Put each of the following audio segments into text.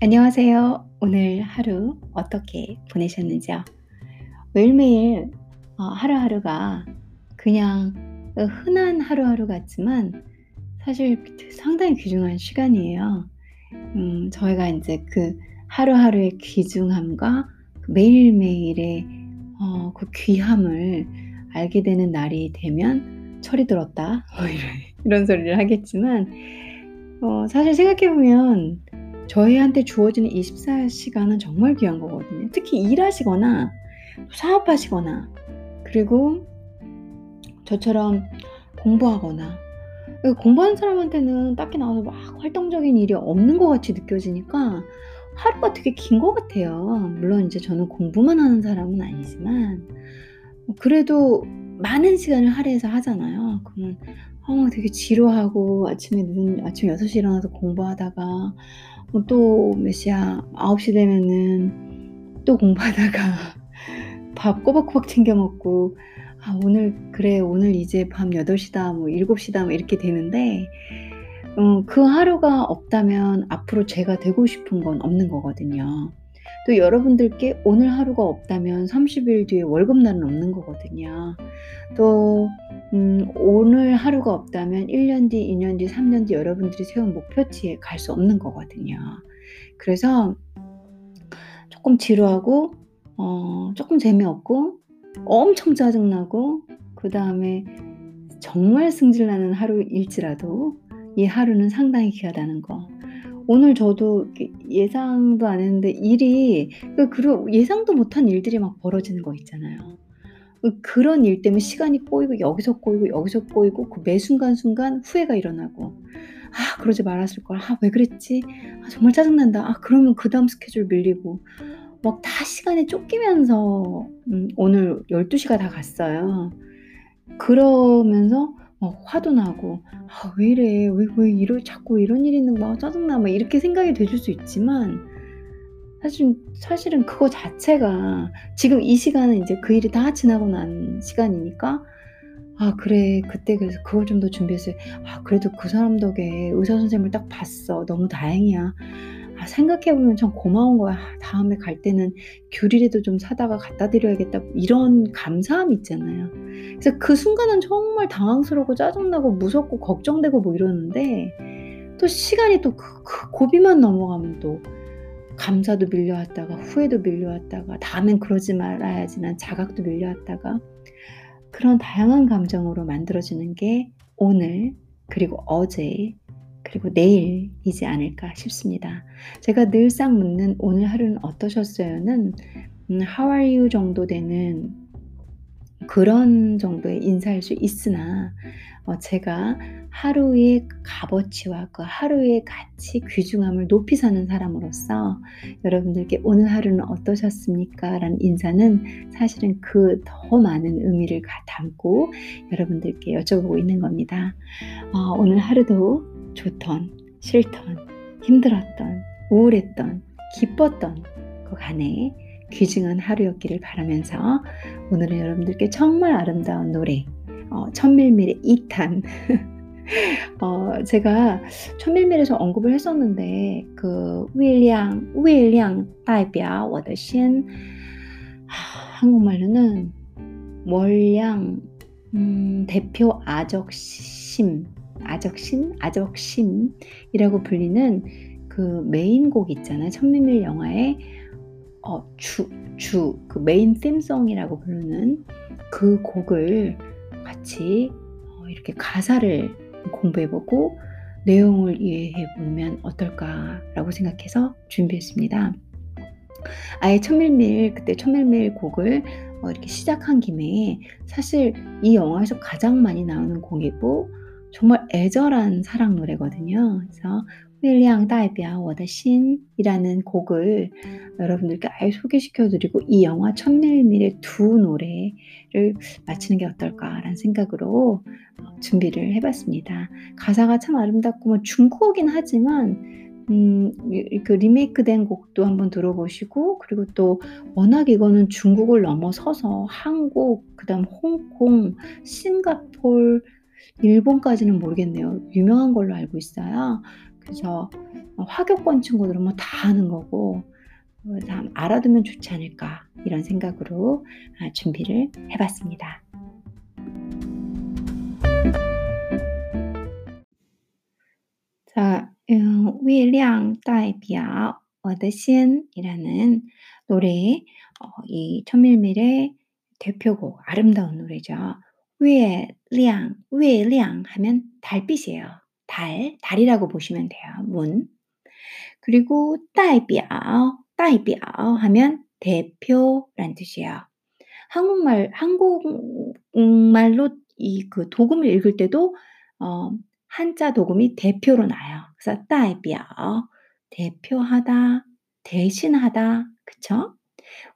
안녕하세요. 오늘 하루 어떻게 보내셨는지요? 매일매일 어, 하루하루가 그냥 흔한 하루하루 같지만 사실 상당히 귀중한 시간이에요. 음, 저희가 이제 그 하루하루의 귀중함과 그 매일매일의 어, 그 귀함을 알게 되는 날이 되면 철이 들었다 뭐 이런, 소리를 하겠지만 어, 사실 생각해보면 저희한테 주어지는 24시간은 정말 귀한 거거든요. 특히 일하시거나 사업하시거나 그리고 저처럼 공부하거나 공부하는 사람한테는 딱히 나와서 막 활동적인 일이 없는 것 같이 느껴지니까 하루가 되게 긴 것 같아요. 물론 이제 저는 공부만 하는 사람은 아니지만 그래도 많은 시간을 할애해서 하잖아요. 그러면 어, 되게 지루하고 아침에 눈 아침 6시에 일어나서 공부하다가 어, 또 몇 시야 9시 되면은 또 공부하다가 밥 꼬박꼬박 챙겨 먹고 아 오늘 그래 오늘 이제 밤 8시다 뭐 7시다 뭐 이렇게 되는데 어, 그 하루가 없다면 앞으로 제가 되고 싶은 건 없는 거거든요. 또 여러분들께 오늘 하루가 없다면 30일 뒤에 월급날은 없는 거거든요. 또 음, 오늘 하루가 없다면 1년 뒤, 2년 뒤, 3년 뒤 여러분들이 세운 목표치에 갈 수 없는 거거든요. 그래서 조금 지루하고 어, 조금 재미없고 엄청 짜증나고 그 다음에 정말 승질나는 하루일지라도 이 하루는 상당히 귀하다는 거. 오늘 저도 예상도 안 했는데 일이 그 예상도 못한 일들이 막 벌어지는 거 있잖아요. 그 그런 일 때문에 시간이 꼬이고 여기서 꼬이고 여기서 꼬이고 그 매 순간순간 후회가 일어나고 '아 그러지 말았을 걸. 아 왜 그랬지? 아 정말 짜증난다. 아 그러면 그 다음 스케줄 밀리고.' 막 다 시간에 쫓기면서 음 오늘 12 시가 다 갔어요. 그러면서 막 화도 나고 '아 왜 이래? 왜 왜 이러 자꾸 이런 일이 있는 거야. 짜증나.' 막 이렇게 생각이 되실 수 있지만 사실 사실은 그거 자체가 지금 이 시간은 인제 그 일이 다 지나고 난 시간이니까 '아 그래. 그때 그래서 그걸 좀 더 준비했어야 아 그래도 그 사람 덕에 의사 선생님을 딱 봤어. 너무 다행이야. 아 생각해 보면 참 고마운 거야. 아 다음에 갈 때는 귤이라도 좀 사다가 갖다 드려야겠다.' 이런 감사함 있잖아요. 그래서 그 순간은 정말 당황스럽고 짜증나고 무섭고 걱정되고 뭐 이러는데 또 시간이 또 그 그 고비만 넘어가면 또 감사도 밀려왔다가 후회도 밀려왔다가 다음엔 그러지 말아야지 난 자각도 밀려왔다가 그런 다양한 감정으로 만들어지는 게 오늘 그리고 어제 그리고 내일이지 않을까 싶습니다. 제가 늘상 묻는 오늘 하루는 어떠셨어요는 음, How are you 정도 되는 그런 정도의 인사일 수 있으나 어 제가 하루의 값어치와 그 하루의 가치 귀중함을 높이 사는 사람으로서 여러분들께 "오늘 하루는 어떠셨습니까?" 라는 인사는 사실은 그 더 많은 의미를 가 담고 여러분들께 여쭤보고 있는 겁니다. 어 오늘 하루도 좋던 싫던 힘들었던 우울했던 기뻤던 그 간에 귀중한 하루였기를 바라면서 오늘은 여러분들께 정말 아름다운 노래 어 천밀밀의 2탄 어 제가 천밀밀에서 언급을 했었는데 그 윌량 윌량 代表我的心 한국말로는 월량 음 대표 아적심 아적심 아적심이라고 불리는 그 메인 곡 있잖아요. 천밀밀 영화의 어 주 주 그 메인 템송이라고 부르는 그 곡을 같이 어 이렇게 가사를 공부해 보고 내용을 이해해 보면 어떨까라고 생각해서 준비했습니다. 아예 첨밀밀 그때 첨밀밀 곡을 어 이렇게 시작한 김에 사실 이 영화에서 가장 많이 나오는 곡이고 정말 애절한 사랑 노래거든요. 그래서 윌량 다이비아 워더 신이라는 곡을 여러분들께 아예 소개시켜 드리고 이 영화 천밀밀의 두 노래를 마치는 게 어떨까라는 생각으로 준비를 해봤습니다. 가사가 참 아름답고 뭐 중국어긴 하지만 음, 그 리메이크된 곡도 한번 들어보시고 그리고 또 워낙 이거는 중국을 넘어서서 한국 그다음 홍콩 싱가폴 일본까지는 모르겠네요. 유명한 걸로 알고 있어요. 그래서 화교권 친구들은 뭐 다 아는 거고 어, 다 알아두면 좋지 않을까 이런 생각으로 아, 준비를 해봤습니다. 자, 음, 月亮代表我的心이라는 노래, 어, 이 천밀밀의 대표곡, 아름다운 노래죠. 月亮, 月亮 하면 달빛이에요. 달, 달이라고 보시면 돼요. 문. 그리고 代表, 代表 하면 대표란 뜻이에요. 한국말, 한국말로 이 그 도금을 읽을 때도 어, 한자 도금이 대표로 나요. 그래서 代表 대표하다, 대신하다, 그쵸?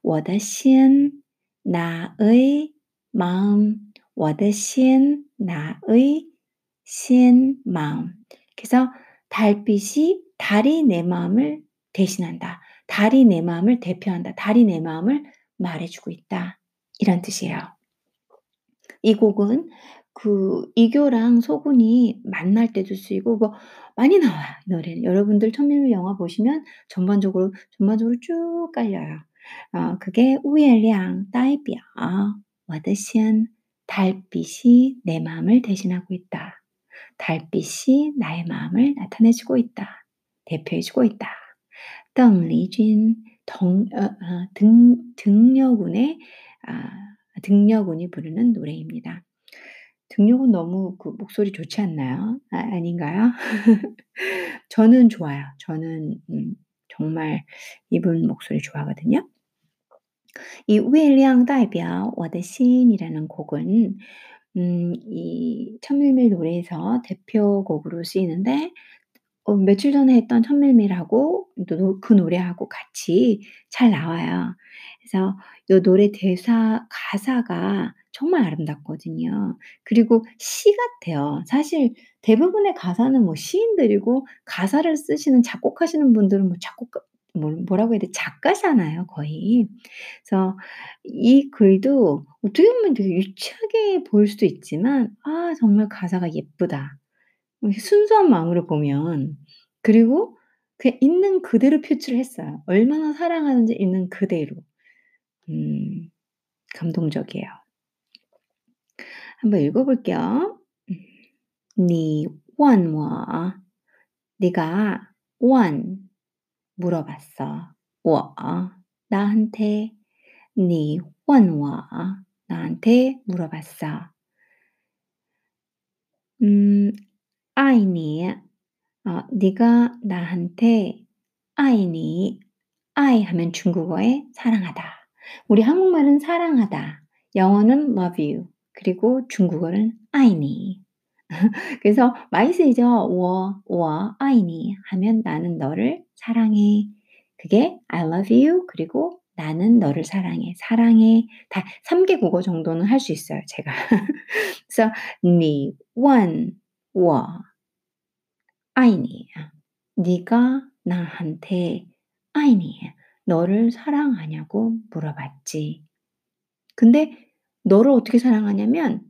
我的心 나의 마음, 我的心 나의 신 마음. 그래서 달빛이 달이 내 마음을 대신한다. 달이 내 마음을 대표한다. 달이 내 마음을 말해주고 있다. 이런 뜻이에요. 이 곡은 그 이교랑 소군이 만날 때도 쓰이고 뭐 많이 나와요. 이 노래는. 여러분들 천밀밀 영화 보시면 전반적으로 전반적으로 쭉 깔려요. 어, 그게 우엘량 따이비아 와드시안 달빛이 내 마음을 대신하고 있다. 달빛이 나의 마음을 나타내주고 있다. 대표해주고 있다. 덩리진 덩, 어, 어, 등, 등려군의 아, 등려군이 부르는 노래입니다. 등려군 너무 그 목소리 좋지 않나요? 아, 아닌가요? 저는 좋아요. 저는 음, 정말 이분 목소리 좋아하거든요. 이 윌량代表 我的心이라는 곡은 음, 이 천밀밀 노래에서 대표곡으로 쓰이는데 어, 며칠 전에 했던 천밀밀하고 그 노래하고 같이 잘 나와요. 그래서 이 노래 대사 가사가 정말 아름답거든요. 그리고 시 같아요. 사실 대부분의 가사는 뭐 시인들이고 가사를 쓰시는 작곡하시는 분들은 뭐 작곡 뭐 뭐라고 해야 돼? 작가잖아요 거의. 그래서 이 글도 어떻게 보면 되게 유치하게 보일 수도 있지만 아 정말 가사가 예쁘다. 순수한 마음으로 보면. 그리고 그냥 있는 그대로 표출을 했어요. 얼마나 사랑하는지 있는 그대로. 음 감동적이에요. 한번 읽어볼게요. 니 원와 니가, 원 물어봤어. 我 나한테 你问我 나한테 물어봤어. 음, 爱你 어, 네가 나한테 爱你 爱 하면 중국어에 사랑하다. 우리 한국말은 사랑하다. 영어는 love you. 그리고 중국어는 爱你. 그래서 마이스이죠. 我 我爱你 하면 나는 너를 사랑해. 그게 I love you 그리고 나는 너를 사랑해. 사랑해. 다 3개 국어 정도는 할 수 있어요, 제가. 그래서 니 원, 워 아이니. 네가 나한테 아이니 너를 사랑하냐고 물어봤지. 근데 너를 어떻게 사랑하냐면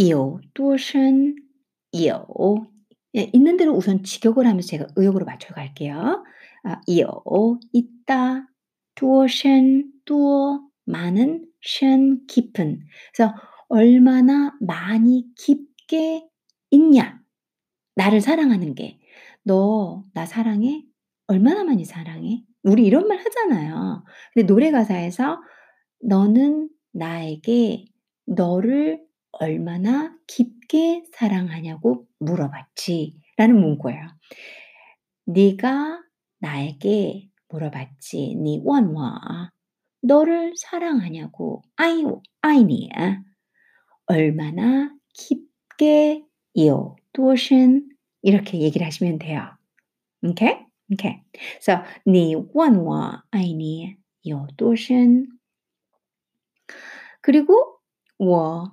有多深有 예, 있는 대로 우선 직역을 하면서 제가 의역으로 맞춰 갈게요. 아, 有 있다, 多深多 많은, 深 깊은. 그래서 얼마나 많이 깊게 있냐? 나를 사랑하는 게. 너 나 사랑해? 얼마나 많이 사랑해? 우리 이런 말 하잖아요. 근데 노래 가사에서 너는 나에게 너를 얼마나 깊게 사랑하냐고 물어봤지 라는 문구예요. 네가 나에게 물어봤지. 네 원와 너를 사랑하냐고 아이 아이니야. 얼마나 깊게 요 도신 이렇게 얘기를 하시면 돼요. 오케이? 오케이. 그래서 네 원와 아이니 요多深 그리고 我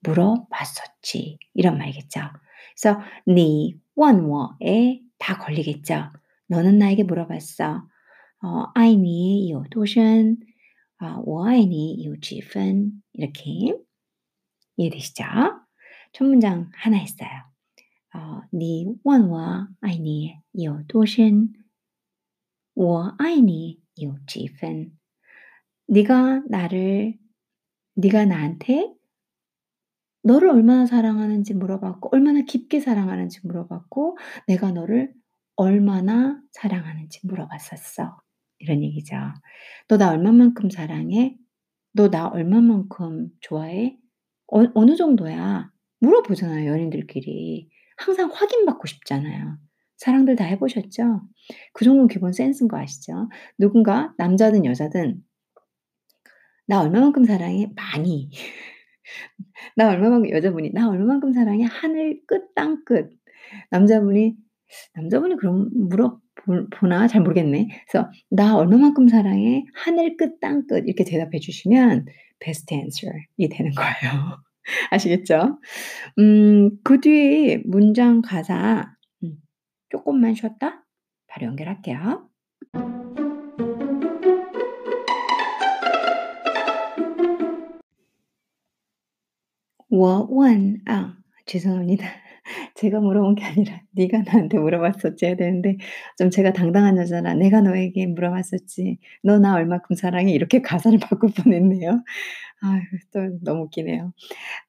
물어봤었지. 이런 말이겠죠. 그래서 你问我에 다 걸리겠죠. 너는 나에게 물어봤어. 어, 爱你有多深? 아, 我爱你有几分? 이렇게 이해되시죠? 첫 문장 하나 했어요. 어, 你问我爱你有多深?我爱你有几分? 네가 나를 네가 나한테 너를 얼마나 사랑하는지 물어봤고 얼마나 깊게 사랑하는지 물어봤고 내가 너를 얼마나 사랑하는지 물어봤었어. 이런 얘기죠. "너 나 얼마만큼 사랑해? 너 나 얼마만큼 좋아해? 어 어느 정도야?" 물어보잖아요, 연인들끼리. 항상 확인받고 싶잖아요. 사랑들 다 해 보셨죠? 그 정도는 기본 센스인 거 아시죠? 누군가 남자든 여자든 "나 얼마만큼 사랑해?" 많이. 나 얼마만큼 여자분이 "나 얼마만큼 사랑해?" 하늘 끝 땅 끝. 남자분이 남자분이 그럼 물어 볼 보나 잘 모르겠네. 그래서 "나 얼마만큼 사랑해?" 하늘 끝 땅 끝 이렇게 대답해 주시면 베스트 answer이 되는 거예요. 아시겠죠? 음 그 뒤에 문장 가사 음 쪼끔만 쉬었다 바로 연결할게요. 워원 아 죄송합니다. 제가 물어본 게 아니라 네가 나한테 물어봤었지 해야 되는데 좀 제가 당당한 여자라 내가 너에게 물어봤었지 너 나 얼마큼 사랑해 이렇게 가사를 바꿀 뻔했네요. 아또 너무 웃기네요.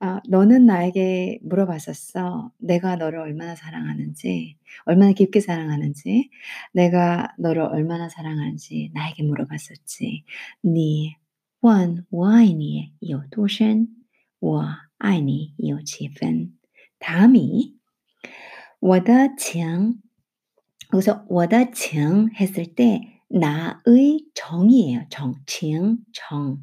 아, 너는 나에게 물어봤었어. 내가 너를 얼마나 사랑하는지 얼마나 깊게 사랑하는지 내가 너를 얼마나 사랑하는지 나에게 물어봤었지. 네 원와인이의 요도신 와 爱你有几分?" 다음이 我的情 여기서 我的情 했을 때 나의 정이에요. 정, 칭, 정.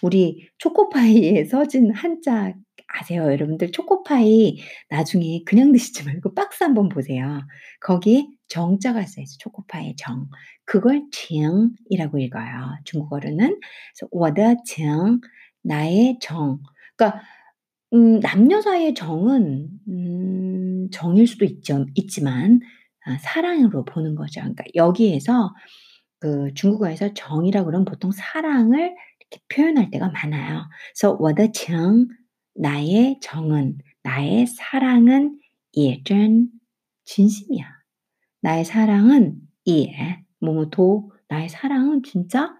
우리 초코파이에 써진 한자 아세요? 여러분들 초코파이 나중에 그냥 드시지 말고 박스 한번 보세요. 거기에 정자가 써 있어요. 초코파이의 정. 그걸 칭이라고 읽어요. 중국어로는. 그래서 我的情 나의 정. 그러니까 음 남녀 사이의 정은 음 정일 수도 있죠 있지만 아 사랑으로 보는 거죠. 그러니까 여기에서 그 중국어에서 정이라고 그러면 보통 사랑을 이렇게 표현할 때가 많아요. 그래서 我的情 나의 정은 나의 사랑은 也真 진심이야. 나의 사랑은 也 뭐뭐도 나의 사랑은 진짜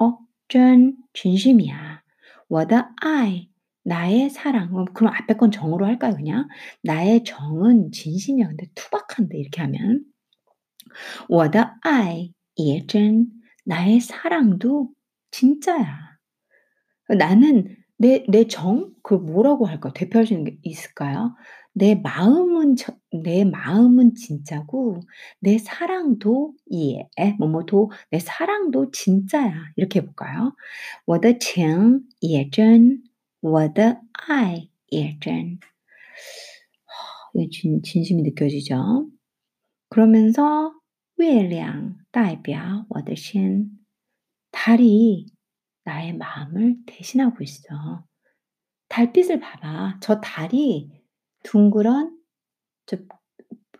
어 真 진심이야. 我的爱 나의 사랑 어 그럼 앞에 건 정으로 할까요 그냥? 나의 정은 진심이야. 근데 투박한데 이렇게 하면. 我的爱也真 나의 사랑도 진짜야. 나는 내 내 정 그 뭐라고 할까? 대표할 수 있는 게 있을까요? 내 마음은 저 내 마음은 진짜고 내 사랑도 예 뭐뭐도 내 사랑도 진짜야. 이렇게 해 볼까요? 我的情也真 我的爱也真. 이 진 진심이 느껴지죠? 그러면서 月亮代表我的心 달이 나의 마음을 대신하고 있어. 달빛을 봐봐. 저 달이 둥그런 저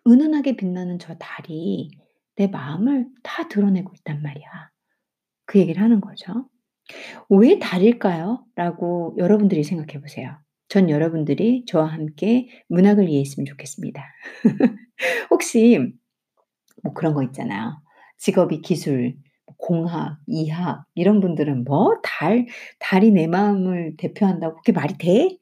은은하게 빛나는 저 달이 내 마음을 다 드러내고 있단 말이야. 그 얘기를 하는 거죠. 왜 달일까요? 라고 여러분들이 생각해 보세요. 전 여러분들이 저와 함께 문학을 이해했으면 좋겠습니다. 혹시 뭐 그런 거 있잖아요. 직업이 기술, 공학, 이학 이런 분들은 뭐 달 달이 내 마음을 대표한다고 그게 말이 돼?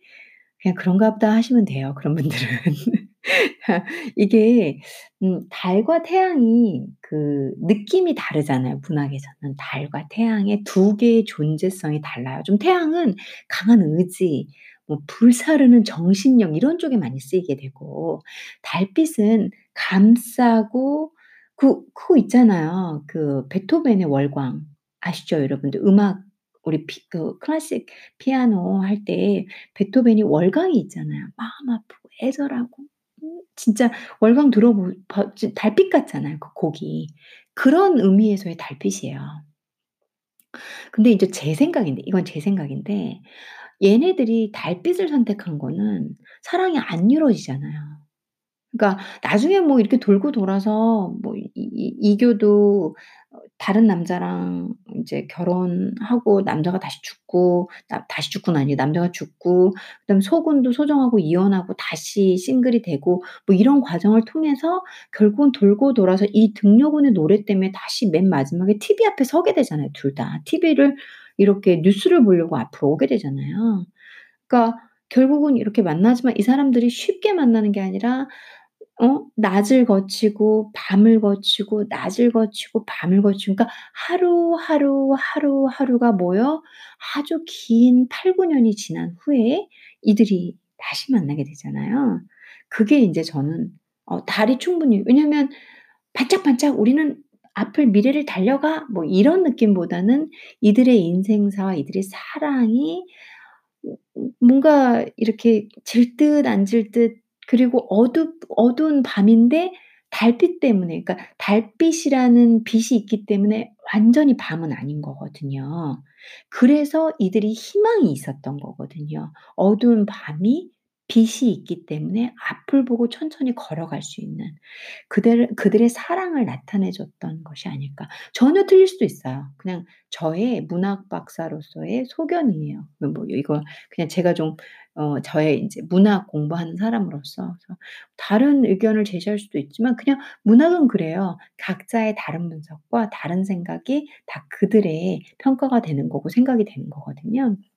그냥 그런가 보다 하시면 돼요, 그런 분들은. 이게 음 달과 태양이 그 느낌이 다르잖아요, 문학에서는. 달과 태양의 두 개의 존재성이 달라요. 좀 태양은 강한 의지, 뭐 불사르는 정신력 이런 쪽에 많이 쓰이게 되고 달빛은 감싸고 그 그거 있잖아요. 그 베토벤의 월광 아시죠, 여러분들? 음악 우리 피 그 클래식 피아노 할 때 베토벤이 월광이 있잖아요. 마음 아프고 애절하고 음 진짜 월광 들어보 달빛 같잖아요 그 곡이. 그런 의미에서의 달빛이에요. 근데 인제 제 생각인데 이건 제 생각인데 얘네들이 달빛을 선택한 거는 사랑이 안 이루어지잖아요. 그러니까 나중에 뭐 이렇게 돌고 돌아서 뭐 이 이 이교도 어 다른 남자랑 인제 결혼하고 남자가 다시 죽고 나 다시 죽고는 아니고 남자가 죽고 그다음에 소군도 소정하고 이혼하고 다시 싱글이 되고 뭐 이런 과정을 통해서 결국은 돌고 돌아서 이 등려군의 노래 때문에 다시 맨 마지막에 TV 앞에 서게 되잖아요 둘 다. TV를 이렇게 뉴스를 보려고 앞으로 오게 되잖아요. 그러니까 결국은 이렇게 만나지만 이 사람들이 쉽게 만나는 게 아니라 어 낮을 거치고 밤을 거치고 낮을 거치고 밤을 거치고 그러니까 하루하루 하루하루가 모여 아주 긴 8-9 년이 지난 후에 이들이 다시 만나게 되잖아요. 그게 인제 저는 어 달이 충분히 왜냐면 '반짝반짝 우리는 앞을 미래를 달려가.' 뭐 이런 느낌보다는 이들의 인생사와 이들의 사랑이 뭔가 이렇게 질듯 안 질듯 그리고 어둡 어두운 밤인데 달빛 때문에 그러니까 달빛이라는 빛이 있기 때문에 완전히 밤은 아닌 거거든요. 그래서 이들이 희망이 있었던 거거든요. 어두운 밤이 빛이 있기 때문에 앞을 보고 천천히 걸어갈 수 있는 그들 그들의 사랑을 나타내 줬던 것이 아닐까. 전혀 틀릴 수도 있어요. 그냥 저의 문학 박사로서의 소견이에요. 뭐뭐 이거 그냥 제가 좀 어 저의 인제 문학 공부하는 사람으로서 다른 의견을 제시할 수도 있지만 그냥 문학은 그래요. 각자의 다른 분석과 다른 생각이 다 그들의 평가가 되는 거고 생각이 되는 거거든요. "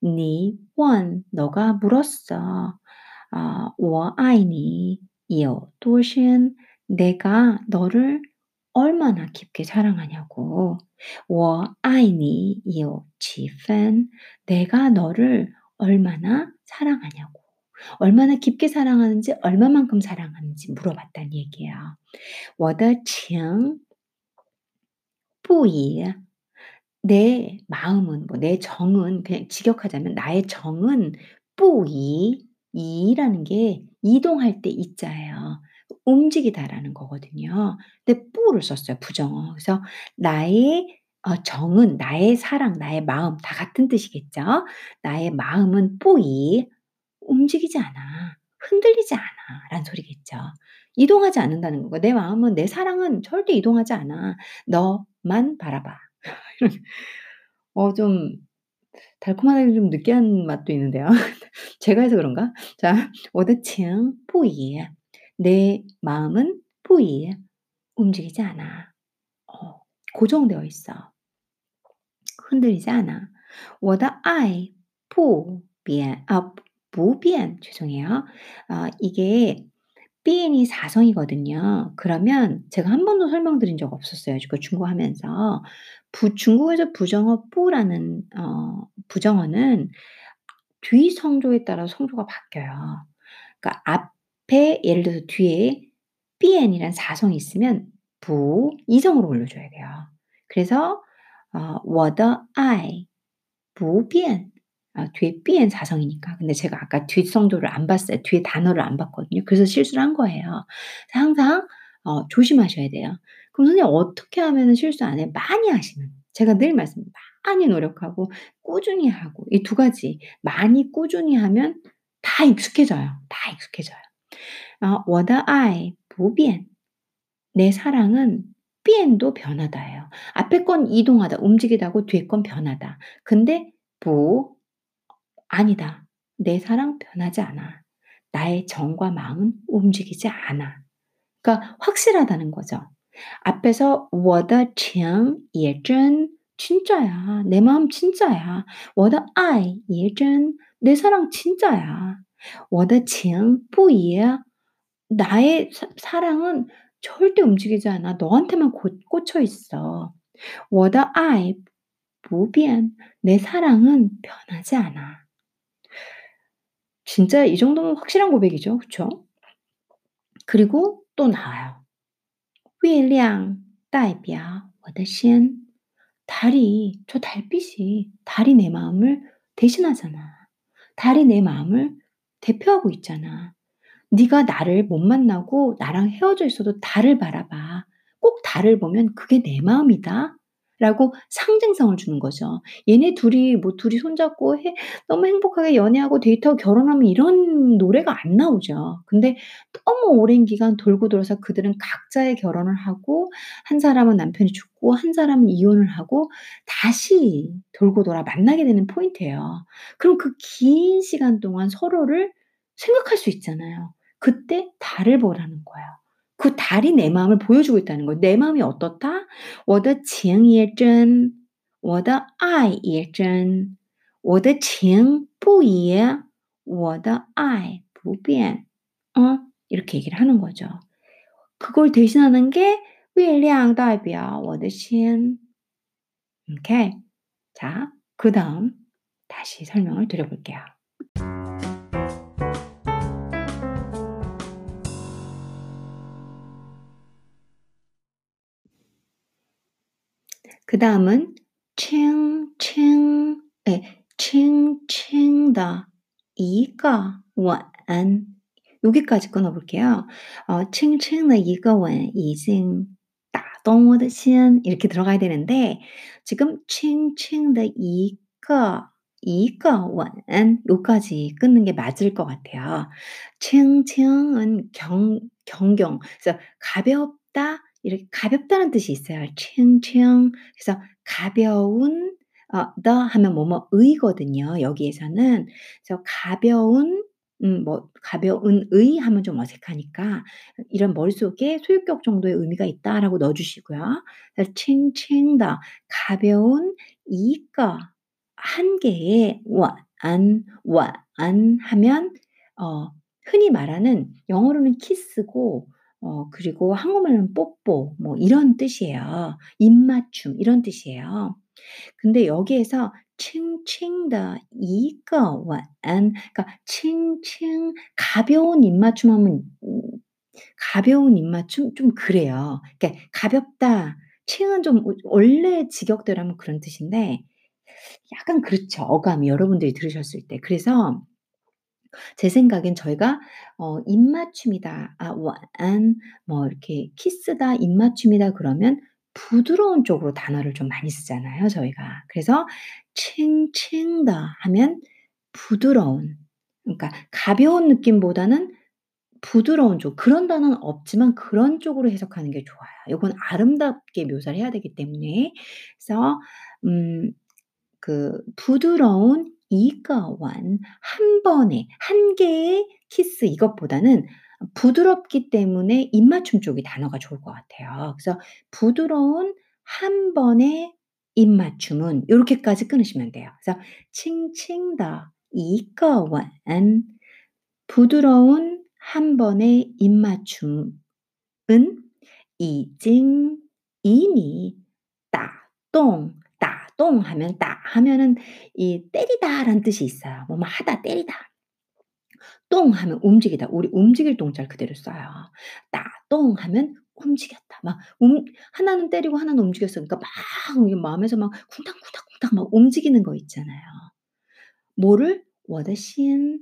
你问" 너가 물었어. 아 "我爱你有多深" 내가 너를 얼마나 깊게 사랑하냐고. "我爱你有几分" 내가 너를 얼마나 사랑하냐고. 얼마나 깊게 사랑하는지 얼마만큼 사랑하는지 물어봤다는 얘기예요. 我的情不移 내 마음은 뭐 내 정은 그냥 직역하자면 나의 정은 뿌이 이라는 게 이동할 때 이자예요. 움직이다라는 거거든요. 근데 뿌를 썼어요. 부정어. 그래서 나의 어, 정은 나의 사랑, 나의 마음 다 같은 뜻이겠죠. 나의 마음은 뿌이 움직이지 않아. 흔들리지 않아. 란 소리겠죠. 이동하지 않는다는 거고 내 마음은 내 사랑은 절대 이동하지 않아. 너만 바라봐. 어 좀 달콤하게 좀 느끼한 맛도 있는데요. 제가 해서 그런가? 자, 我的情不移 내 마음은 不移 움직이지 않아. 어 고정되어 있어. 흔들리지 않아. 我的爱不变 아 不变 죄송해요. 아 이게 变이 사성이거든요. 그러면 제가 한 번도 설명드린 적 없었어요 그 중국어 하면서. 부 중국어에서 부정어 不라는 어 부정어는 뒤 성조에 따라 성조가 바뀌어요. 그러니까 앞에 예를 들어서 뒤에 变이란 사성이 있으면 부 이성으로 올려줘야 돼요. 그래서 어 我的爱不变 아, 뒤에 삐엔 사성이니까. 근데 제가 아까 뒷성도를 안 봤어요. 뒤에 단어를 안 봤거든요. 그래서 실수를 한 거예요. 항상 어, 조심하셔야 돼요. 그럼 선생님 어떻게 하면 실수 안 해? 많이 하시면. 제가 늘 말씀, 많이 노력하고 꾸준히 하고 이 두 가지 많이 꾸준히 하면 다 익숙해져요. 다 익숙해져요. 어, 我的 아이 보비엔. 내 사랑은 삐엔도 변하다예요. 앞에 건 이동하다, 움직이다고 뒤에 건 변하다. 근데 보 아니다. 내 사랑 변하지 않아. 나의 정과 마음은 움직이지 않아. 그러니까 확실하다는 거죠. 앞에서 我的情也真 진짜야. 내 마음 진짜야. 我的爱也真 내 사랑 진짜야. 我的情不移 나의 사 사랑은 절대 움직이지 않아. 너한테만 고 꽂혀 있어. 我的爱不变 내 사랑은 변하지 않아. 진짜 이 정도면 확실한 고백이죠. 그쵸? 그리고 또 나와요. 月亮代表我的心 달이 저 달빛이 달이 내 마음을 대신하잖아. 달이 내 마음을 대표하고 있잖아. 네가 나를 못 만나고 나랑 헤어져 있어도 달을 바라봐. 꼭 달을 보면 그게 내 마음이다. 라고 상징성을 주는 거죠. 얘네 둘이 뭐 둘이 손잡고 해 너무 행복하게 연애하고 데이트하고 결혼하면 이런 노래가 안 나오죠. 근데 너무 오랜 기간 돌고 돌아서 그들은 각자의 결혼을 하고 한 사람은 남편이 죽고 한 사람은 이혼을 하고 다시 돌고 돌아 만나게 되는 포인트예요. 그럼 그 긴 시간 동안 서로를 생각할 수 있잖아요. 그때 달을 보라는 거예요. 그 달이 내 마음을 보여주고 있다는 거예요. 내 마음이 어떻다? 我的情也真,我的爱也真,我的情不移,我的爱不变. 어? 이렇게 얘기를 하는 거죠. 그걸 대신하는 게 月亮代表我的心. 오케이. 자, 그다음 다시 설명을 드려 볼게요. 그다음은 轻轻 예. 轻轻的一个吻 여기까지 끊어 볼게요. 어 轻轻的一个吻已经打动我的心 이렇게 들어가야 되는데 지금 轻轻的一个一个吻 요까지 끊는 게 맞을 것 같아요. 轻轻은 경 경경 그래서 가볍다 이렇게 가볍다는 뜻이 있어요. 칭칭. 그래서 가벼운 어, the 하면 뭐뭐 의거든요. 여기에서는 그래서 가벼운 음, 뭐 가벼운 의 하면 좀 어색하니까 이런 머릿속에 소유격 정도의 의미가 있다라고 넣어 주시고요. 칭칭다 가벼운 이거 한 개의 완안 완안 하면 어 흔히 말하는 영어로는 키스고 어, 그리고 한국말로는 뽀뽀, 뭐 이런 뜻이에요. 입맞춤, 이런 뜻이에요. 근데 여기에서 칭칭的 이거 완 그러니까 칭칭 가벼운 입맞춤 하면 가벼운 입맞춤 좀 그래요. 그러니까 가볍다. 칭은 좀 원래 직역대로 하면 그런 뜻인데 약간 그렇죠. 어감 여러분들이 들으셨을 때. 그래서 제 생각엔 저희가 어 입맞춤이다. 아, 완, 뭐 이렇게 키스다, 입맞춤이다 그러면 부드러운 쪽으로 단어를 좀 많이 쓰잖아요, 저희가. 그래서 칭칭다 하면 부드러운. 그러니까 가벼운 느낌보다는 부드러운 쪽. 그런 단어는 없지만 그런 쪽으로 해석하는 게 좋아요. 이건 아름답게 묘사를 해야 되기 때문에. 그래서 음, 그 부드러운 이거원 한 번에 한 개의 키스 이것보다는 부드럽기 때문에 입맞춤 쪽이 단어가 좋을 것 같아요. 그래서 부드러운 한 번의 입맞춤은 이렇게까지 끊으시면 돼요. 그래서 칭칭더 이거원 부드러운 한 번의 입맞춤은 이징 이미 따동 자동 하면 따 하면은 이 때리다라는 뜻이 있어요. 뭐뭐 하다 때리다. 똥 하면 움직이다. 우리 움직일 동자를 그대로 써요. 따똥 하면 움직였다. 막 움, 하나는 때리고 하나는 움직였으니까 막 마음에서 막 쿵탕쿵탕쿵탕 막 움직이는 거 있잖아요. 뭐를 워더신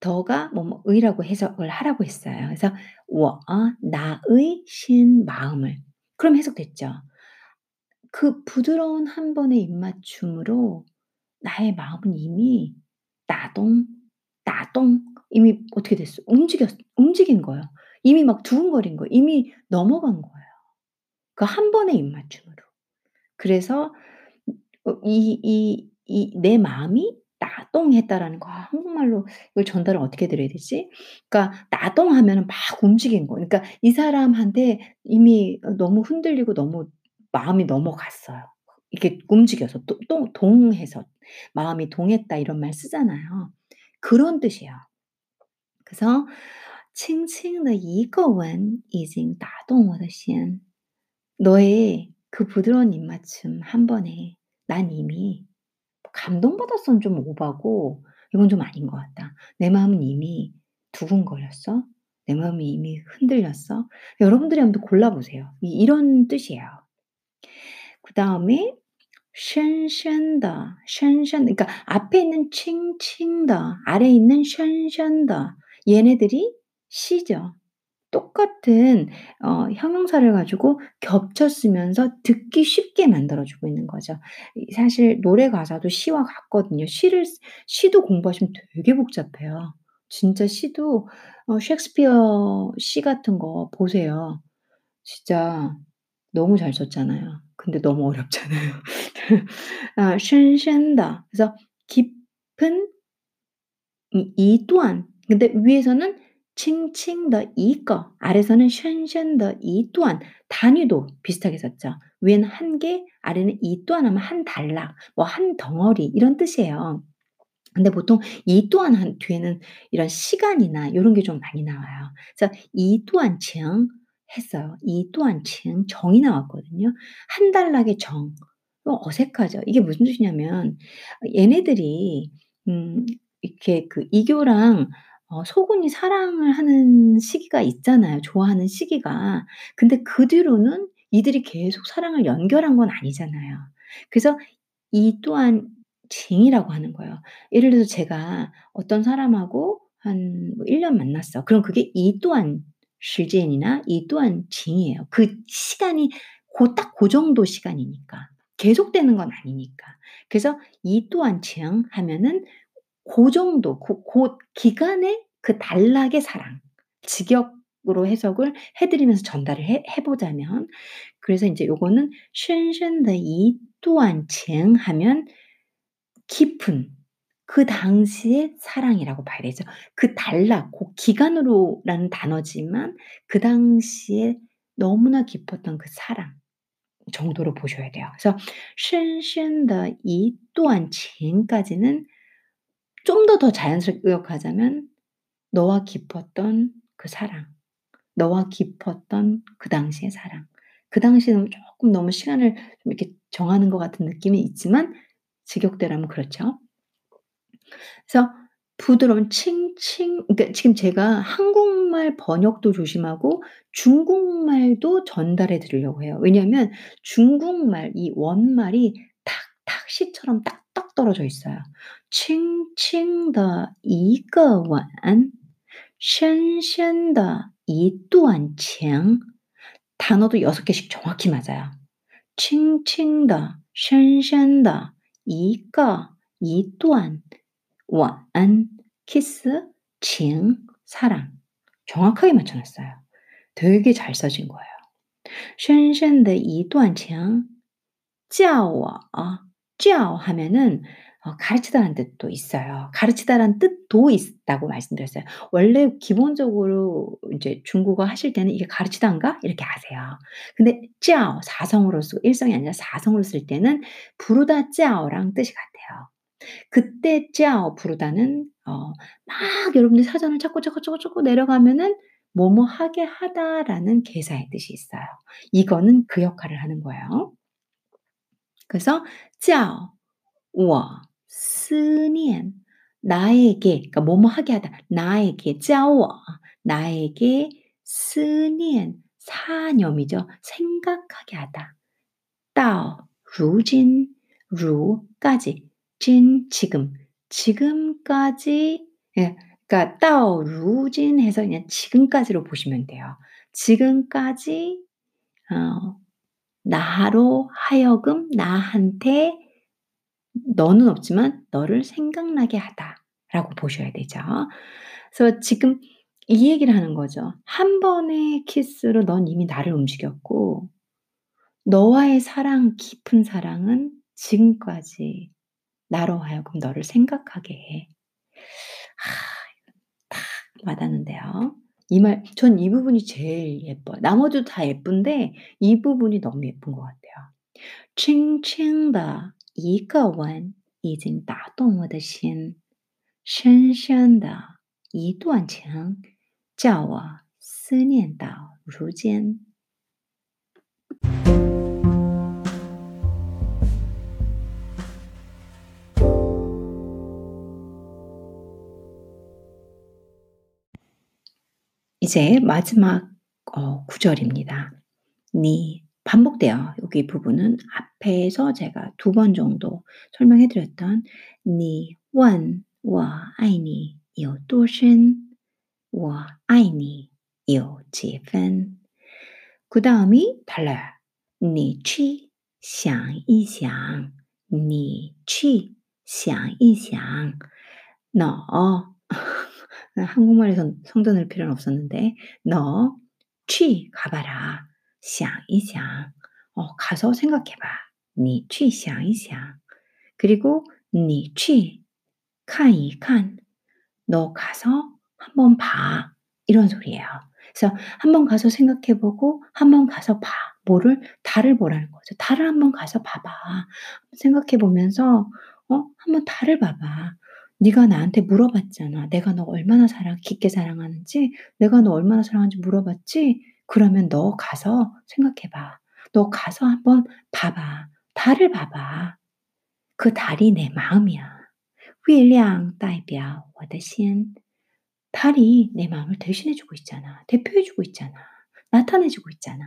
더가 뭐 의라고 해석을 하라고 했어요. 그래서 워 나의 신 마음을 그럼 해석됐죠. 그 부드러운 한 번의 입맞춤으로 나의 마음은 이미 따동, 따동 이미 어떻게 됐어? 움직였 움직인 거예요. 이미 막 두근거린 거예요. 이미 넘어간 거예요. 그 한 번의 입맞춤으로. 그래서 어이이 이 내 마음이 나동했다라는 거 아 한국말로 이걸 전달을 어떻게 드려야 되지? 그러니까 나동하면은 막 움직인 거. 그러니까 이 사람한테 이미 어 너무 흔들리고 너무 마음이 넘어갔어요. 이게 움직여서 또, 또 동해서 마음이 동했다 이런 말 쓰잖아요. 그런 뜻이에요. 그래서 칭칭의 이거원 이징 나동어더신 너의 그 부드러운 입맞춤 한 번에 난 이미 감동받았선 좀 오바고 이건 좀 아닌 것 같다. 내 마음은 이미 두근거렸어. 내 마음이 이미 흔들렸어. 여러분들이 한번 골라보세요. 이런 뜻이에요. 그다음에 쉔쉔다. 쉔쉔 그러니까 앞에 있는 칭칭다. 아래에 있는 쉔쉔다. 얘네들이 시죠. 똑같은 어, 형용사를 가지고 겹쳤으면서 듣기 쉽게 만들어주고 있는 거죠. 사실 노래 가사도 시와 같거든요. 시를 시도 공부하시면 되게 복잡해요. 진짜 시도 어, 셰익스피어 시 같은 거 보세요. 진짜 너무 잘 썼잖아요. 근데 너무 어렵잖아요. 아, 쉰쉰다. 그래서 깊은 이또한 근데 위에서는 칭칭더 이거 아래서는 쉰쉰더 이 또한 단위도 비슷하게 썼죠. 위에는 한 개, 아래는 이 또한 하면 한 달락, 뭐 한 덩어리 이런 뜻이에요. 근데 보통 이 또한 뒤에는 이런 시간이나 이런 게 좀 많이 나와요. 그래서 이 또한 칭 했어요. 이 또한 층 정이 나왔거든요. 한 달락의 정. 어색하죠. 이게 무슨 뜻이냐면 얘네들이 음 이렇게 그 이교랑 어 소군이 사랑을 하는 시기가 있잖아요. 좋아하는 시기가. 근데 그 뒤로는 이들이 계속 사랑을 연결한 건 아니잖아요. 그래서 이 또한 징이라고 하는 거예요. 예를 들어서 제가 어떤 사람하고 한 뭐 1년 만났어. 그럼 그게 이 또한 시젠이나 이 또한 징이에요. 그 시간이 딱 그 정도 시간이니까 계속되는 건 아니니까. 그래서 이 또한 징 하면은 그 정도 그, 그 기간에 그 단락의 사랑 직역으로 해석을 해드리면서 전달을 해, 해보자면 그래서 이제 요거는 슌슌의 이 또한 징 하면 깊은 그 당시의 사랑이라고 봐야 되죠. 그 단락 고 기간으로라는 단어지만 그 당시에 너무나 깊었던 그 사랑 정도로 보셔야 돼요. 그래서 深深的一段情까지는 좀 더 더 자연스럽게 요약하자면 너와 깊었던 그 사랑, 너와 깊었던 그 당시의 사랑. 그 당시에는 쪼끔 너무 시간을 좀 이렇게 정하는 것 같은 느낌이 있지만 직역대라면 그렇죠. 그래서 부드러운 칭칭 그러니까 지금 제가 한국말 번역도 조심하고 중국말도 전달해 드리려고 해요. 왜냐하면 중국말 이 원말이 탁탁 시처럼 딱딱 떨어져 있어요. 轻轻的一个吻深深的一段情 단어도 6 개씩 정확히 맞아요. 轻轻的,深深的,一个,一段, 완, 키스, 情, 사랑. 정확하게 맞춰 놨어요. 되게 잘 써진 거예요. 深深的一段情叫我叫 하면은 어 가르치다라는 뜻도 있어요. 가르치다라는 뜻도 있다고 말씀드렸어요. 원래 기본적으로 인제 중국어 하실 때는 '이게 가르치다인가?' 이렇게 아세요. 근데 叫 사성으로 쓰고 일성이 아니라 사성으로 쓸 때는 부르다 叫랑 뜻이 같아요. 그때 叫 부르다는 어 막 여러분들이 사전을 찾고, 찾고, 찾고, 찾고 내려가면은 뭐뭐 하게 하다라는 개사의 뜻이 있어요. 이거는 그 역할을 하는 거예요. 그래서 叫我 思念 나에게 그러니까 뭐뭐 하게 하다. 나에게 教我 나에게 思念 사념이죠. 생각하게 하다. 到如今 루까지 진 지금 지금까지 예, 그러니까 따오 루진 해서 그냥 지금까지로 보시면 돼요. 지금까지 어, 나로 하여금 나한테 너는 없지만 너를 생각나게 하다라고 보셔야 되죠. 그래서 지금 이 얘기를 하는 거죠. 한 번의 키스로 넌 이미 나를 움직였고 너와의 사랑 깊은 사랑은 지금까지 나로 하여금 너를 생각하게 해. 아 이거 딱 와닿는데요. 이 말 전 이 부분이 제일 예뻐요. 나머지도 다 예쁜데 이 부분이 너무 예쁜 것 같아요. 轻轻的一个吻，已经打动我的心；深深的一段情，叫我思念到如今。 이제 마지막 어 구절입니다. 니 반복돼요. 여기 부분은 앞에서 제가 두 번 정도 설명해 드렸던 니问我爱你有多深我爱你有几分 그다음이 달라요. 你去想一想你去想一想너 한국말에선 성도 넣을 필요는 없었는데 너 취 가봐라. 想一想. 어, 가서 생각해 봐. 你去想一想. 그리고 你去看一看.너 가서 한번 봐. 이런 소리예요. 그래서 한번 가서 생각해 보고 한번 가서 봐. 뭐를 달을 보라는 거죠. 달을 한번 가서 봐봐. 생각해 보면서 어, 한번 달을 봐봐. 네가 나한테 물어봤잖아. 내가 너 얼마나 사랑 깊게 사랑하는지, 내가 너 얼마나 사랑하는지 물어봤지? 그러면 너 가서 생각해 봐. 너 가서 한번 봐봐. 달을 봐봐. 그 달이 내 마음이야. 月亮代表我的心. 달이 내 마음을 대신해 주고 있잖아. 대표해 주고 있잖아. 나타내 주고 있잖아.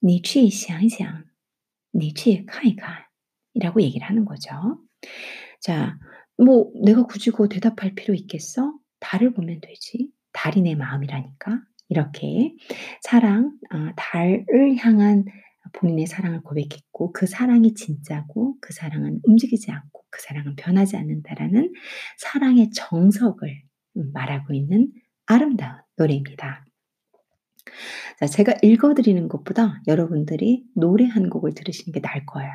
你去想一想,你去看一看. 이라고 얘기를 하는 거죠. 자, 뭐 내가 굳이 그거 대답할 필요 있겠어? 달을 보면 되지. 달이 내 마음이라니까. 이렇게 사랑, 어, 달을 향한 본인의 사랑을 고백했고 그 사랑이 진짜고 그 사랑은 움직이지 않고 그 사랑은 변하지 않는다라는 사랑의 정석을 말하고 있는 아름다운 노래입니다. 자, 제가 읽어드리는 것보다 여러분들이 노래 한 곡을 들으시는 게 나을 거예요.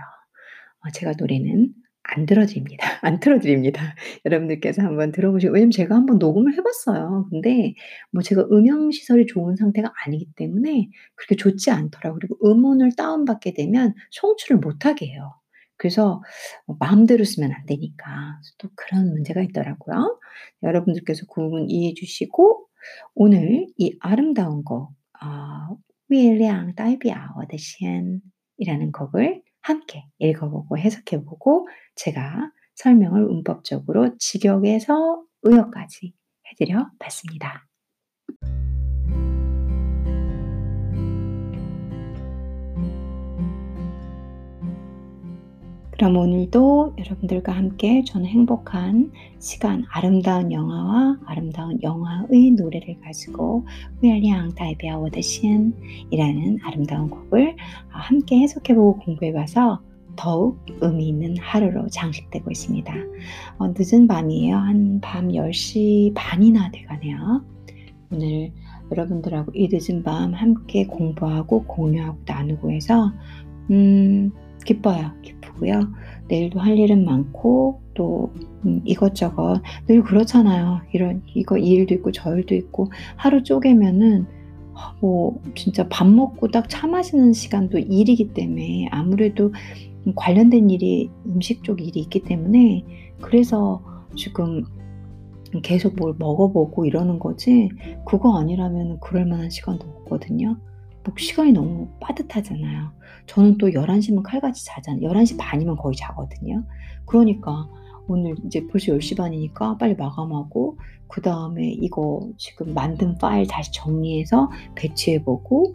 어, 제가 노래는 안 들어드립니다. 안 틀어드립니다. 여러분들께서 한번 들어보시고 왜냐면 제가 한번 녹음을 해 봤어요. 근데 뭐 제가 음영 시설이 좋은 상태가 아니기 때문에 그렇게 좋지 않더라고요. 그리고 음원을 다운받게 되면 송출을 못 하게 해요. 그래서 뭐 마음대로 쓰면 안 되니까 또 그런 문제가 있더라고요. 여러분들께서 그 부분 이해해 주시고 오늘 이 아름다운 곡 어, 月亮代表我的心이라는 곡을 함께 읽어보고 해석해보고 제가 설명을 문법적으로 직역에서 의역까지 해드려 봤습니다. 그럼 오늘도 여러분들과 함께 저는 행복한 시간, 아름다운 영화와 아름다운 영화의 노래를 가지고 후열량 다이비아 워드신이라는 아름다운 곡을 아, 함께 해석해보고 공부해봐서 더욱 의미 있는 하루로 장식되고 있습니다. 어, 늦은 밤이에요. 한 밤 10시 반이나 돼가네요. 오늘 여러분들하고 이 늦은 밤 함께 공부하고 공유하고 나누고 해서 음, 기뻐요. 기뻐요. 쁘고요. 내일도 할 일은 많고 또 음, 이것저것 늘 그렇잖아요. 이런 이거 이 일도 있고 저 일도 있고 하루 쪼개면은 뭐 진짜 밥 먹고 딱 차 마시는 시간도 일이기 때문에 아무래도 관련된 일이 음식 쪽 일이 있기 때문에 그래서 지금 계속 뭘 먹어보고 이러는 거지 그거 아니라면 그럴 만한 시간도 없거든요. 뭐 시간이 너무 빠듯하잖아요. 저는 또 11시면 칼같이 자잖아요. 11시 반이면 거의 자거든요. 그러니까 오늘 이제 벌써 10시 반이니까 빨리 마감하고 그 다음에 이거 지금 만든 파일 다시 정리해서 배치해보고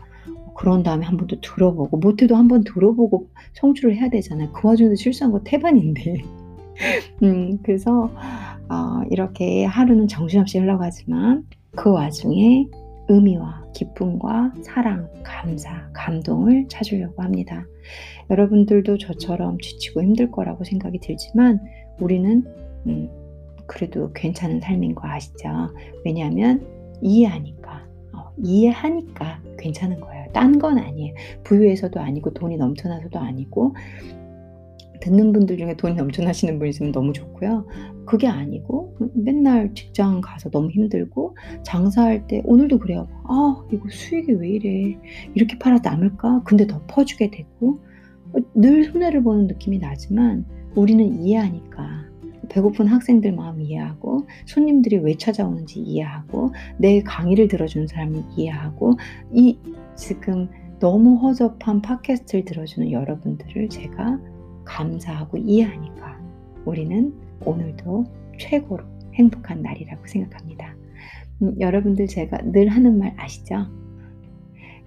그런 다음에 한번더 들어보고 못해도 한 번 들어보고 청취를 해야 되잖아요. 그 와중에도 실수한 거 태반인데. 음, 그래서 어, 이렇게 하루는 정신없이 흘러가지만 그 와중에 의미와 기쁨과 사랑, 감사, 감동을 찾으려고 합니다. 여러분들도 저처럼 지치고 힘들 거라고 생각이 들지만 우리는 음, 그래도 괜찮은 삶인 거 아시죠? 왜냐하면 이해하니까, 어, 이해하니까 괜찮은 거예요. 딴 건 아니에요. 부유해서도 아니고 돈이 넘쳐나서도 아니고 듣는 분들 중에 돈이 넘쳐나시는 분 있으면 너무 좋고요. 그게 아니고 맨날 직장 가서 너무 힘들고 장사할 때 오늘도 그래요. 아 이거 수익이 왜 이래 이렇게 팔아 남을까? 근데 더 퍼주게 되고 늘 손해를 보는 느낌이 나지만 우리는 이해하니까 배고픈 학생들 마음 이해하고 손님들이 왜 찾아오는지 이해하고 내 강의를 들어주는 사람을 이해하고 이 지금 너무 허접한 팟캐스트를 들어주는 여러분들을 제가 감사하고 이해하니까 우리는 오늘도 최고로 행복한 날이라고 생각합니다. 음, 여러분들 제가 늘 하는 말 아시죠?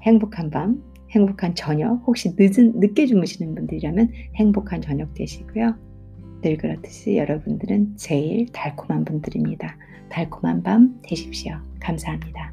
행복한 밤, 행복한 저녁, 혹시 늦은, 늦게 주무시는 분들이라면 행복한 저녁 되시고요. 늘 그렇듯이 여러분들은 제일 달콤한 분들입니다. 달콤한 밤 되십시오. 감사합니다.